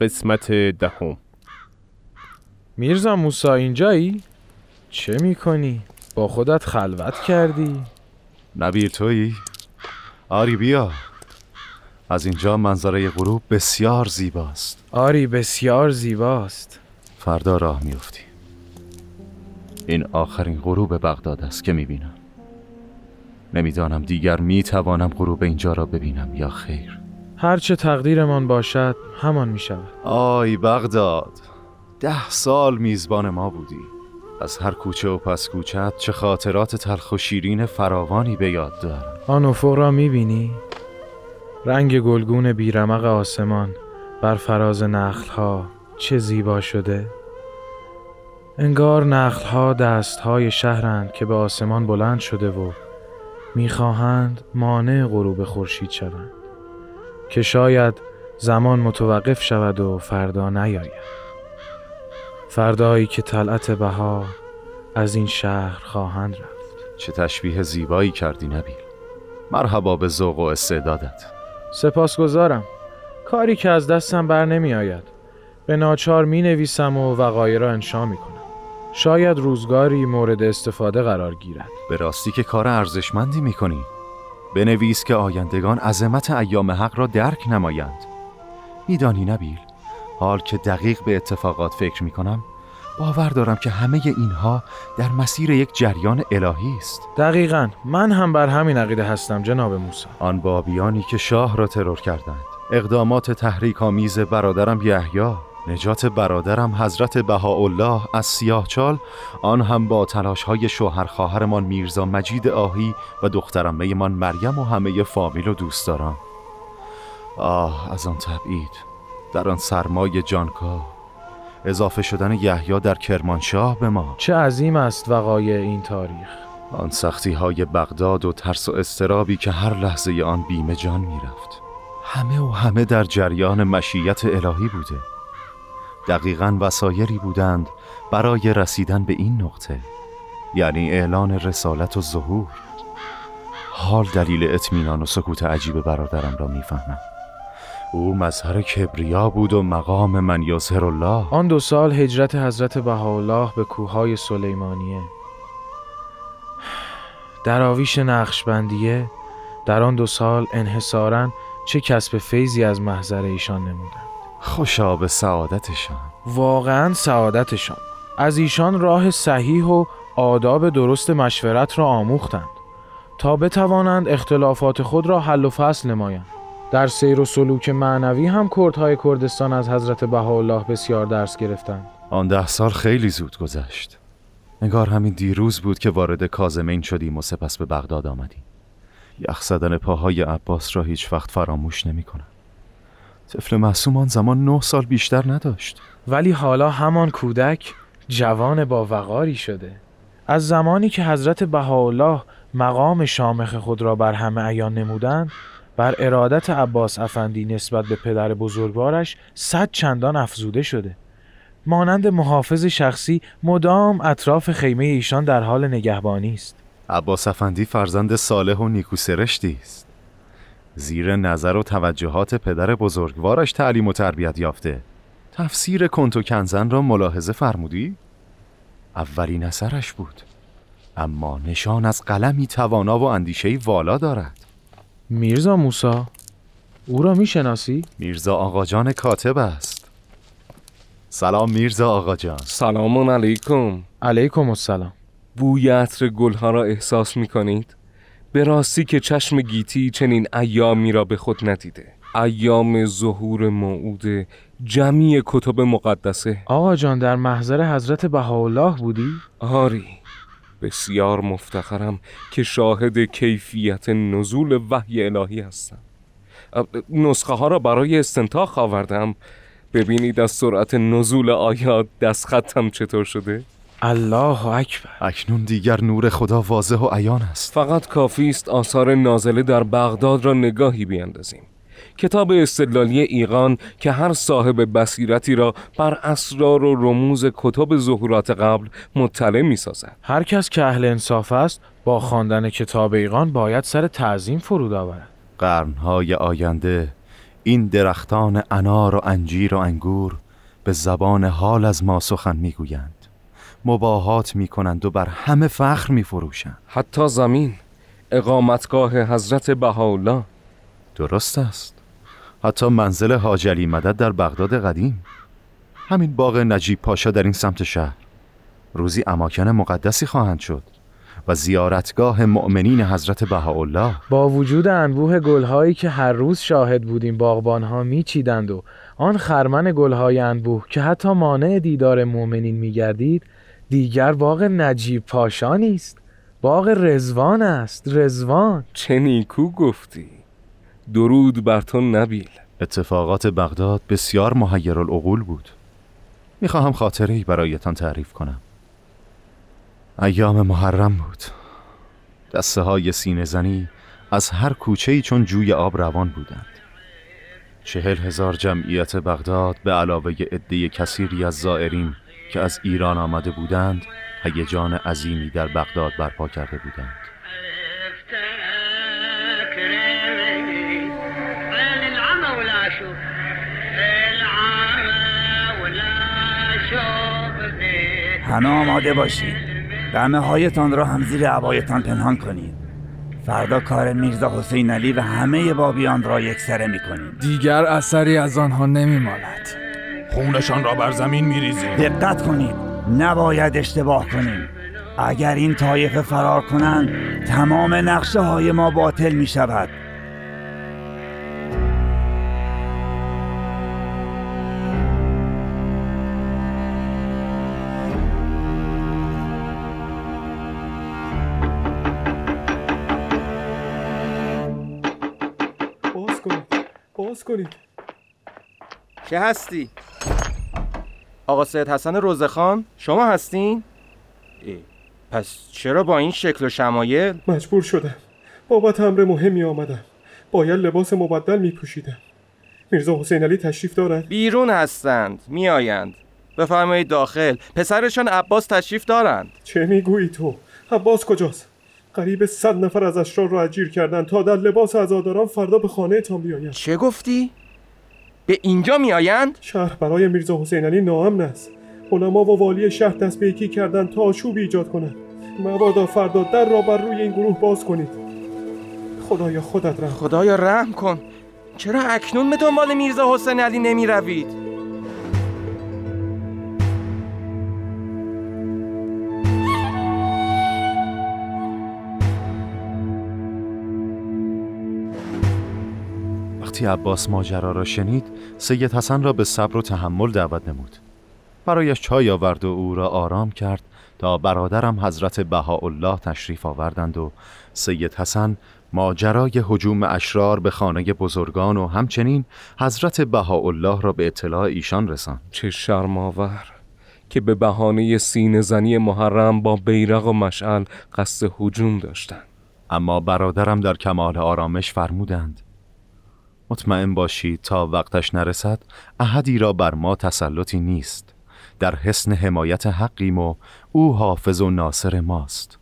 قسمت دهم میرزا موسا اینجایی؟ چه می‌کنی؟ با خودت خلوت کردی؟ نبیل تویی؟ آری بیا. از اینجا منظره غروب بسیار زیباست. آری بسیار زیباست. فردا راه میافتی. این آخرین غروب بغداد است که می‌بینم. نمی‌دانم دیگر می‌توانم غروب اینجا را ببینم یا خیر. هرچه تقدیرمان باشد همان می شود آی بغداد ده سال میزبان ما بودی. از هر کوچه و پس کوچت چه خاطرات تلخ و شیرین فراوانی به یاد دارم. آن افق را می بینی؟ رنگ گلگون بیرمق آسمان بر فراز نخلها چه زیبا شده؟ انگار نخلها دستهای شهرند که به آسمان بلند شده و می‌خواهند مانع غروب خورشید شوند که شاید زمان متوقف شود و فردا نیاید. فردایی که طلعت بها از این شهر خواهند رفت. چه تشبیه زیبایی کردی نبیل. مرحبا به ذوق و استعدادت. سپاسگزارم. کاری که از دستم بر نمی آید. به ناچار می نویسم و وقایع را انشا می کنم. شاید روزگاری مورد استفاده قرار گیرد. به راستی که کار ارزشمندی می کنی. بنویس که آیندگان عظمت ایام حق را درک نمایند. میدانی نبیل حال که دقیق به اتفاقات فکر می کنم باور دارم که همه اینها در مسیر یک جریان الهی است. دقیقا. من هم بر همین عقیده هستم جناب موسی. آن بابیانی که شاه را ترور کردند. اقدامات تحریک آمیز برادرم یحیی نجات برادرم حضرت بهاءالله از سیاهچال آن هم با تلاش های شوهر خواهرمان میرزا مجید آهی و دخترمه من مریم و همه فامیل و دوستداران. آه از آن تبعید. در آن سرمای جانکا. اضافه شدن یحیی در کرمانشاه به ما. چه عظیم است وقایع این تاریخ. آن سختی های بغداد و ترس و استرابی که هر لحظه آن بیمه جان می‌رفت. همه و همه در جریان مشیت الهی بوده. دقیقا وسایری بودند برای رسیدن به این نقطه. یعنی اعلان رسالت و ظهور. حال دلیل اطمینان و سکوت عجیب برادرم را می‌فهمم. او مظهر کبریا بود و مقام من یاسر الله. آن دو سال هجرت حضرت بهاءالله به کوههای سلیمانیه. در آویش نقشبندیه در آن دو سال انحصارا چه کسب فیضی از محضر ایشان نمودند خوشا به سعادتشان. واقعا سعادتشان. از ایشان راه صحیح و آداب درست مشورت را آموختند تا بتوانند اختلافات خود را حل و فصل نمایند. در سیر و سلوک معنوی هم کردهای کردستان از حضرت بهاءالله بسیار درس گرفتند. آن ده سال خیلی زود گذشت. نگار همین دیروز بود که وارد کازمین شدیم و سپس به بغداد آمدیم. یخ زدن پاهای عباس را هیچ وقت فراموش نمی کنم. طفل معصوم آن زمان نه سال بیشتر نداشت. ولی حالا همان کودک جوان با وقاری شده. از زمانی که حضرت بهاءالله مقام شامخ خود را بر همه عیان نمودند بر ارادت عباس افندی نسبت به پدر بزرگوارش صد چندان افزوده شده. مانند محافظ شخصی مدام اطراف خیمه ایشان در حال نگهبانی است. عباس افندی فرزند صالح و نیکوسرشتی است. زیر نظر و توجهات پدر بزرگوارش تعلیم و تربیت یافته. تفسیر کنت و کنزن را ملاحظه فرمودی؟ اولین اثرش بود. اما نشان از قلمی توانا و اندیشه والا دارد. میرزا موسا او را می‌شناسی؟ میرزا آقا جان کاتب است. سلام میرزا آقا جان. سلام علیکم. علیکم السلام. بوی عطر گلها را احساس می کنید؟ به راستی که چشم گیتی چنین ایامی را به خود ندیده. ایام ظهور موعود جمعی کتب مقدسه. آقا جان در محضر حضرت بهاءالله بودی؟ آری. بسیار مفتخرم که شاهد کیفیت نزول وحی الهی هستم. نسخه ها را برای استنتاق آوردم. ببینید از سرعت نزول آیات دستخطم چطور شده؟ الله اکبر. اکنون دیگر نور خدا واضح و عیان است. فقط کافی است آثار نازله در بغداد را نگاهی بیاندازیم. کتاب استدلالی ایقان که هر صاحب بصیرتی را بر اسرار و رموز کتب ظهورات قبل مطلع می سازد. هر کس که اهل انصاف است با خواندن کتاب ایقان باید سر تعظیم فرود آورد. قرنهای آینده این درختان انار و انجیر و انگور به زبان حال از ما سخن می‌گویند. مباهات می‌کنند و بر همه فخر میفروشند. حتی زمین اقامتگاه حضرت بهاءالله. درست است. حتی منزل حاج علی مدد در بغداد قدیم. همین باغ نجیب پاشا در این سمت شهر. روزی اماکن مقدسی خواهند شد و زیارتگاه مؤمنین حضرت بهاءالله. با وجود انبوه گلهایی که هر روز شاهد بودیم باغبانها میچیدند و آن خرمن گلهای انبوه که حتی مانع دیدار مؤمنین میگردید دیگر باغ نجیب پاشا نیست. باغ رزوان است رزوان چه نیکو گفتی. درود بر تو نبیل. اتفاقات بغداد بسیار محیر العقول بود. می‌خواهم خاطره ای برایتان تعریف کنم. ایام محرم بود. دسته های سینه زنی از هر کوچه ای چون جوی آب روان بودند. چهل هزار جمعیت بغداد به علاوه عده کثیری از زائرین که از ایران آمده بودند هیجان عظیمی در بغداد برپا کرده بودند. همه آماده باشید. دمه هایتان را هم زیر عبایتان پنهان کنید. فردا کار میرزا حسین علی و همه بابیان را یکسره می‌کنیم. دیگر اثری از آنها نمیماند. خونشان را بر زمین میریزیم. دقت کنید. نباید اشتباه کنیم. اگر این طایفه فرار کنند تمام نقشه های ما باطل می شود کنید. چه هستی؟ آقا سید حسن روزخان شما هستین؟ ای، پس چرا با این شکل و شمایل؟ مجبور شدم. بابت امر مهمی آمدم. باید لباس مبدل می پوشیدم میرزا حسین علی تشریف دارد؟ بیرون هستند میآیند. بفرمایید داخل. پسرشان عباس تشریف دارند. چه می‌گویی تو؟ عباس کجاست؟ قریب صد نفر از اشرار را اجیر کردند تا در لباس عزاداران فردا به خانه تان بیایند چه گفتی؟ به اینجا میآیند؟ شهر برای میرزا حسین علی ناامن است علما و والی شهر دست به یکی کردند تا آشوبی ایجاد کنند مبادا فردا در را بر روی این گروه باز کنید خدایا خودت رحم خدایا رحم کن چرا اکنون به دنبال میرزا حسین علی نمی روید؟ وقتی عباس ماجرا را شنید سید حسن را به صبر و تحمل دعوت نمود. برایش چای آورد و او را آرام کرد تا برادرم حضرت بهاءالله تشریف آوردند و سید حسن ماجرای هجوم اشرار به خانه بزرگان و همچنین حضرت بهاءالله را به اطلاع ایشان رساند. چه شرماور که به بهانه سینه زنی محرم با بیرق و مشعل قصد هجوم داشتند. اما برادرم در کمال آرامش فرمودند مطمئن باشید تا وقتش نرسد احدی را بر ما تسلطی نیست. در حسن حمایت حقیم و او حافظ و ناصر ماست.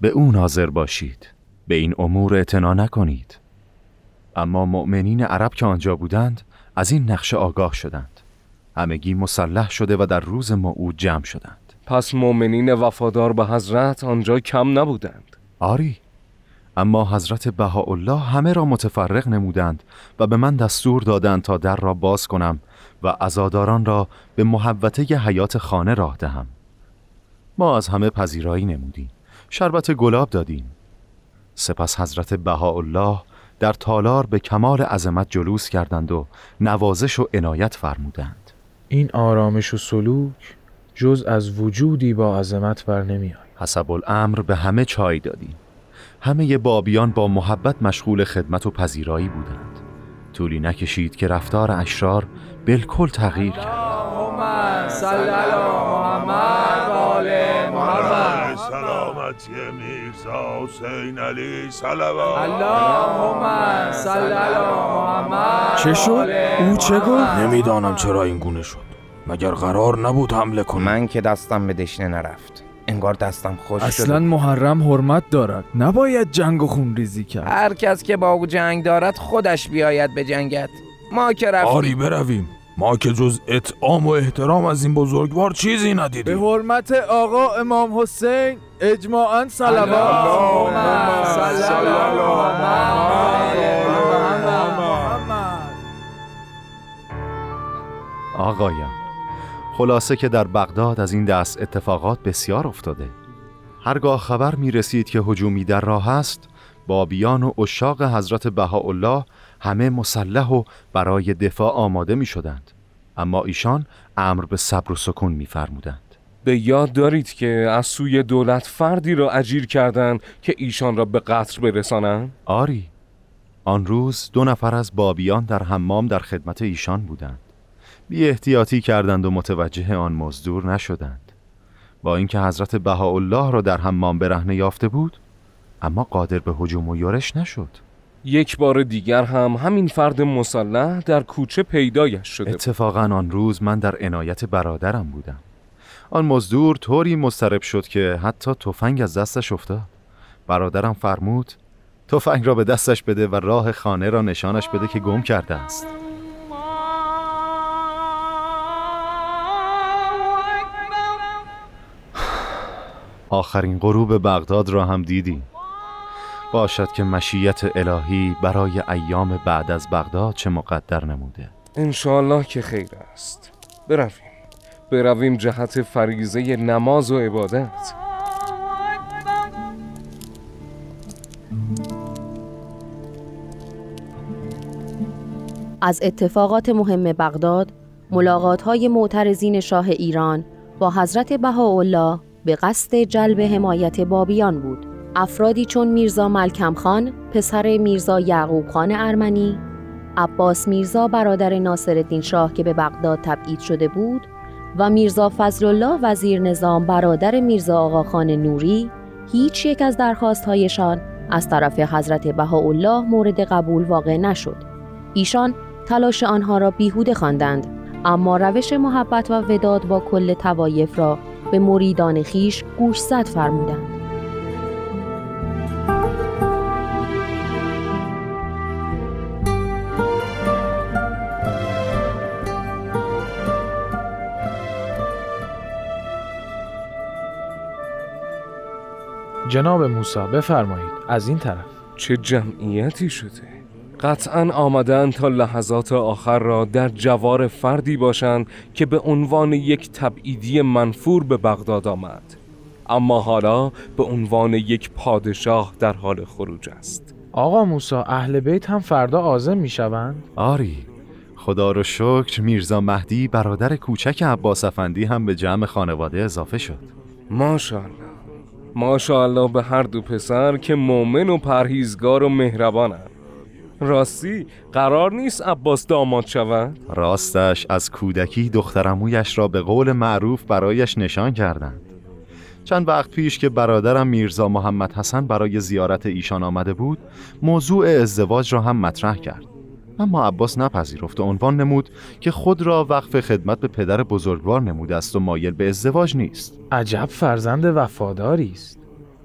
به او ناظر باشید به این امور اعتنا نکنید. اما مؤمنین عرب که آنجا بودند از این نقشه آگاه شدند. همگی مسلح شده و در روز موعود جمع شدند. پس مؤمنین وفادار به حضرت آنجا کم نبودند. آری اما حضرت بهاءالله همه را متفرق نمودند و به من دستور دادند تا در را باز کنم و عزاداران را به محوطه حیات خانه راه دهم. ما از همه پذیرایی نمودیم. شربت گلاب دادیم. سپس حضرت بهاءالله در تالار به کمال عظمت جلوس کردند و نوازش و عنایت فرمودند. این آرامش و سلوک جز از وجودی با عظمت بر نمی آید. حسب الامر به همه چای دادیم. همه بابیان با محبت مشغول خدمت و پذیرایی بودند. طولی نکشید که رفتار اشرار بالکل تغییر کرد. سلامتی میرزا حسین علی چه شد؟ او چه گفت؟ نمی‌دانم چرا این گونه شد. مگر قرار نبود حمله کنه من که دستم به دشنه نرفت. انگار دستم خوش اصلا شده محرم حرمت دارد. نباید جنگ و خون ریزی کرد. هر کس که با او جنگ دارد خودش بیاید به جنگت. ما که رفتیم. آری برویم. ما که جز اطعام و احترام از این بزرگوار چیزی به ندیدیم حرمت آقا امام حسین اجماعا صلوات. اللهم خلاصه که در بغداد از این دست اتفاقات بسیار افتاده. هرگاه خبر می رسید که هجومی در راه است بابیان و اشاق حضرت بهاءالله همه مسلح و برای دفاع آماده می شدند اما ایشان امر به صبر و سکون می فرمودند به یاد دارید که از سوی دولت فردی را اجیر کردند که ایشان را به قتل برسانند؟ آری. آن روز دو نفر از بابیان در حمام در خدمت ایشان بودند. بی احتیاطی کردند و متوجه آن مزدور نشدند. با اینکه حضرت بهاءالله را در حمام برهنه یافته بود اما قادر به هجوم و یورش نشد. یک بار دیگر هم همین فرد مسلح در کوچه پیدایش شده. اتفاقا آن روز من در عنایت برادرم بودم. آن مزدور طوری مضطرب شد که حتی تفنگ از دستش افتاد. برادرم فرمود تفنگ را به دستش بده و راه خانه را نشانش بده که گم کرده است. آخرین غروب بغداد را هم دیدیم. باشد که مشیت الهی برای ایام بعد از بغداد چه مقدر نموده. انشاالله که خیر است. برویم. برویم جهت فریزه نماز و عبادت. از اتفاقات مهم بغداد ملاقات های معترضین شاه ایران با حضرت بهاءالله به قصد جلب حمایت بابیان بود. افرادی چون میرزا ملکم خان، پسر میرزا یعقوب خان ارمنی، عباس میرزا برادر ناصرالدین شاه که به بغداد تبعید شده بود و میرزا فضل الله وزیر نظام برادر میرزا آقاخان نوری هیچ یک از درخواستهایشان از طرف حضرت بهاءالله مورد قبول واقع نشد. ایشان تلاش آنها را بیهوده خواندند اما روش محبت و وداد با کل توایف را به مریدان خیش گوشزد فرمودند. جناب موسی بفرمایید. از این طرف. چه جمعیتی شده؟ قطعا آمدن تا لحظات آخر را در جوار فردی باشند که به عنوان یک تبعیدی منفور به بغداد آمد. اما حالا به عنوان یک پادشاه در حال خروج است. آقا موسی اهل بیت هم فردا عازم می شوند؟ آری. خدا رو شکر میرزا مهدی برادر کوچک عباس افندی هم به جمع خانواده اضافه شد. ماشاءالله. ماشاءالله به هر دو پسر که مؤمن و پرهیزگار و مهربانند. راستی قرار نیست عباس داماد شود؟ راستش از کودکی دخترمویش را به قول معروف برایش نشان کردند. چند وقت پیش که برادرم میرزا محمد حسن برای زیارت ایشان آمده بود موضوع ازدواج را هم مطرح کرد. اما عباس نپذیرفت و عنوان نمود که خود را وقف خدمت به پدر بزرگوار نموده است و مایل به ازدواج نیست. عجب فرزند وفاداری است.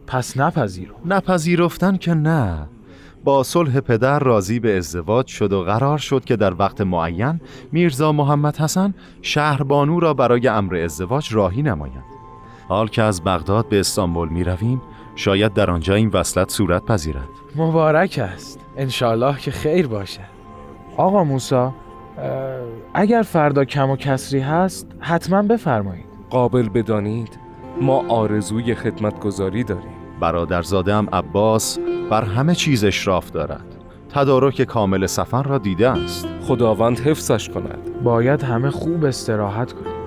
پس نپذیرو نپذیرفتن که نه. با صلح پدر راضی به ازدواج شد و قرار شد که در وقت معین میرزا محمد حسن شهربانو را برای امر ازدواج راهی نمایند. حال که از بغداد به استانبول می رویم شاید در آنجا این وصلت صورت پذیرد. مبارک است. انشالله که خیر باشد. آقا موسی اگر فردا کم و کسری هست حتما بفرمایید. قابل بدانید ما آرزوی خدمتگذاری داریم. برادرزادم عباس بر همه چیز اشراف دارد. تدارک کامل سفر را دیده است. خداوند حفظش کند. باید همه خوب استراحت کنیم.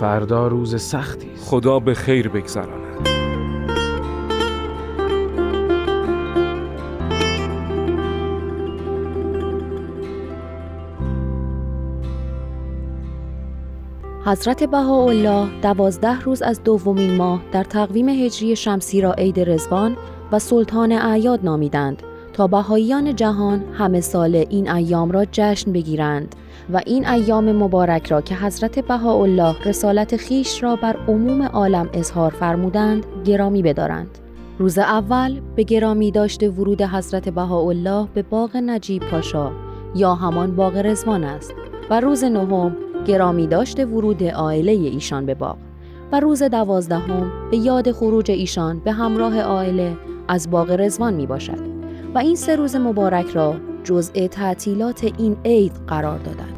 فردا روز سختی است. خدا به خیر بگذراند. حضرت بهاءالله دوازده روز از دومین ماه در تقویم هجری شمسی را عید رزوان و سلطان اعیاد نامیدند تا بهاییان جهان همه سال این ایام را جشن بگیرند و این ایام مبارک را که حضرت بهاءالله رسالت خیش را بر عموم عالم اظهار فرمودند گرامی بدارند. روز اول به گرامی داشته ورود حضرت بهاءالله به باغ نجیب پاشا یا همان باغ رزوان است و روز نهم گرامی داشته ورود عائله ایشان به باغ و روز دوازدهم به یاد خروج ایشان به همراه عائله از باغ رزوان می باشد و این سه روز مبارک را جزء تعطیلات این عید قرار دادند.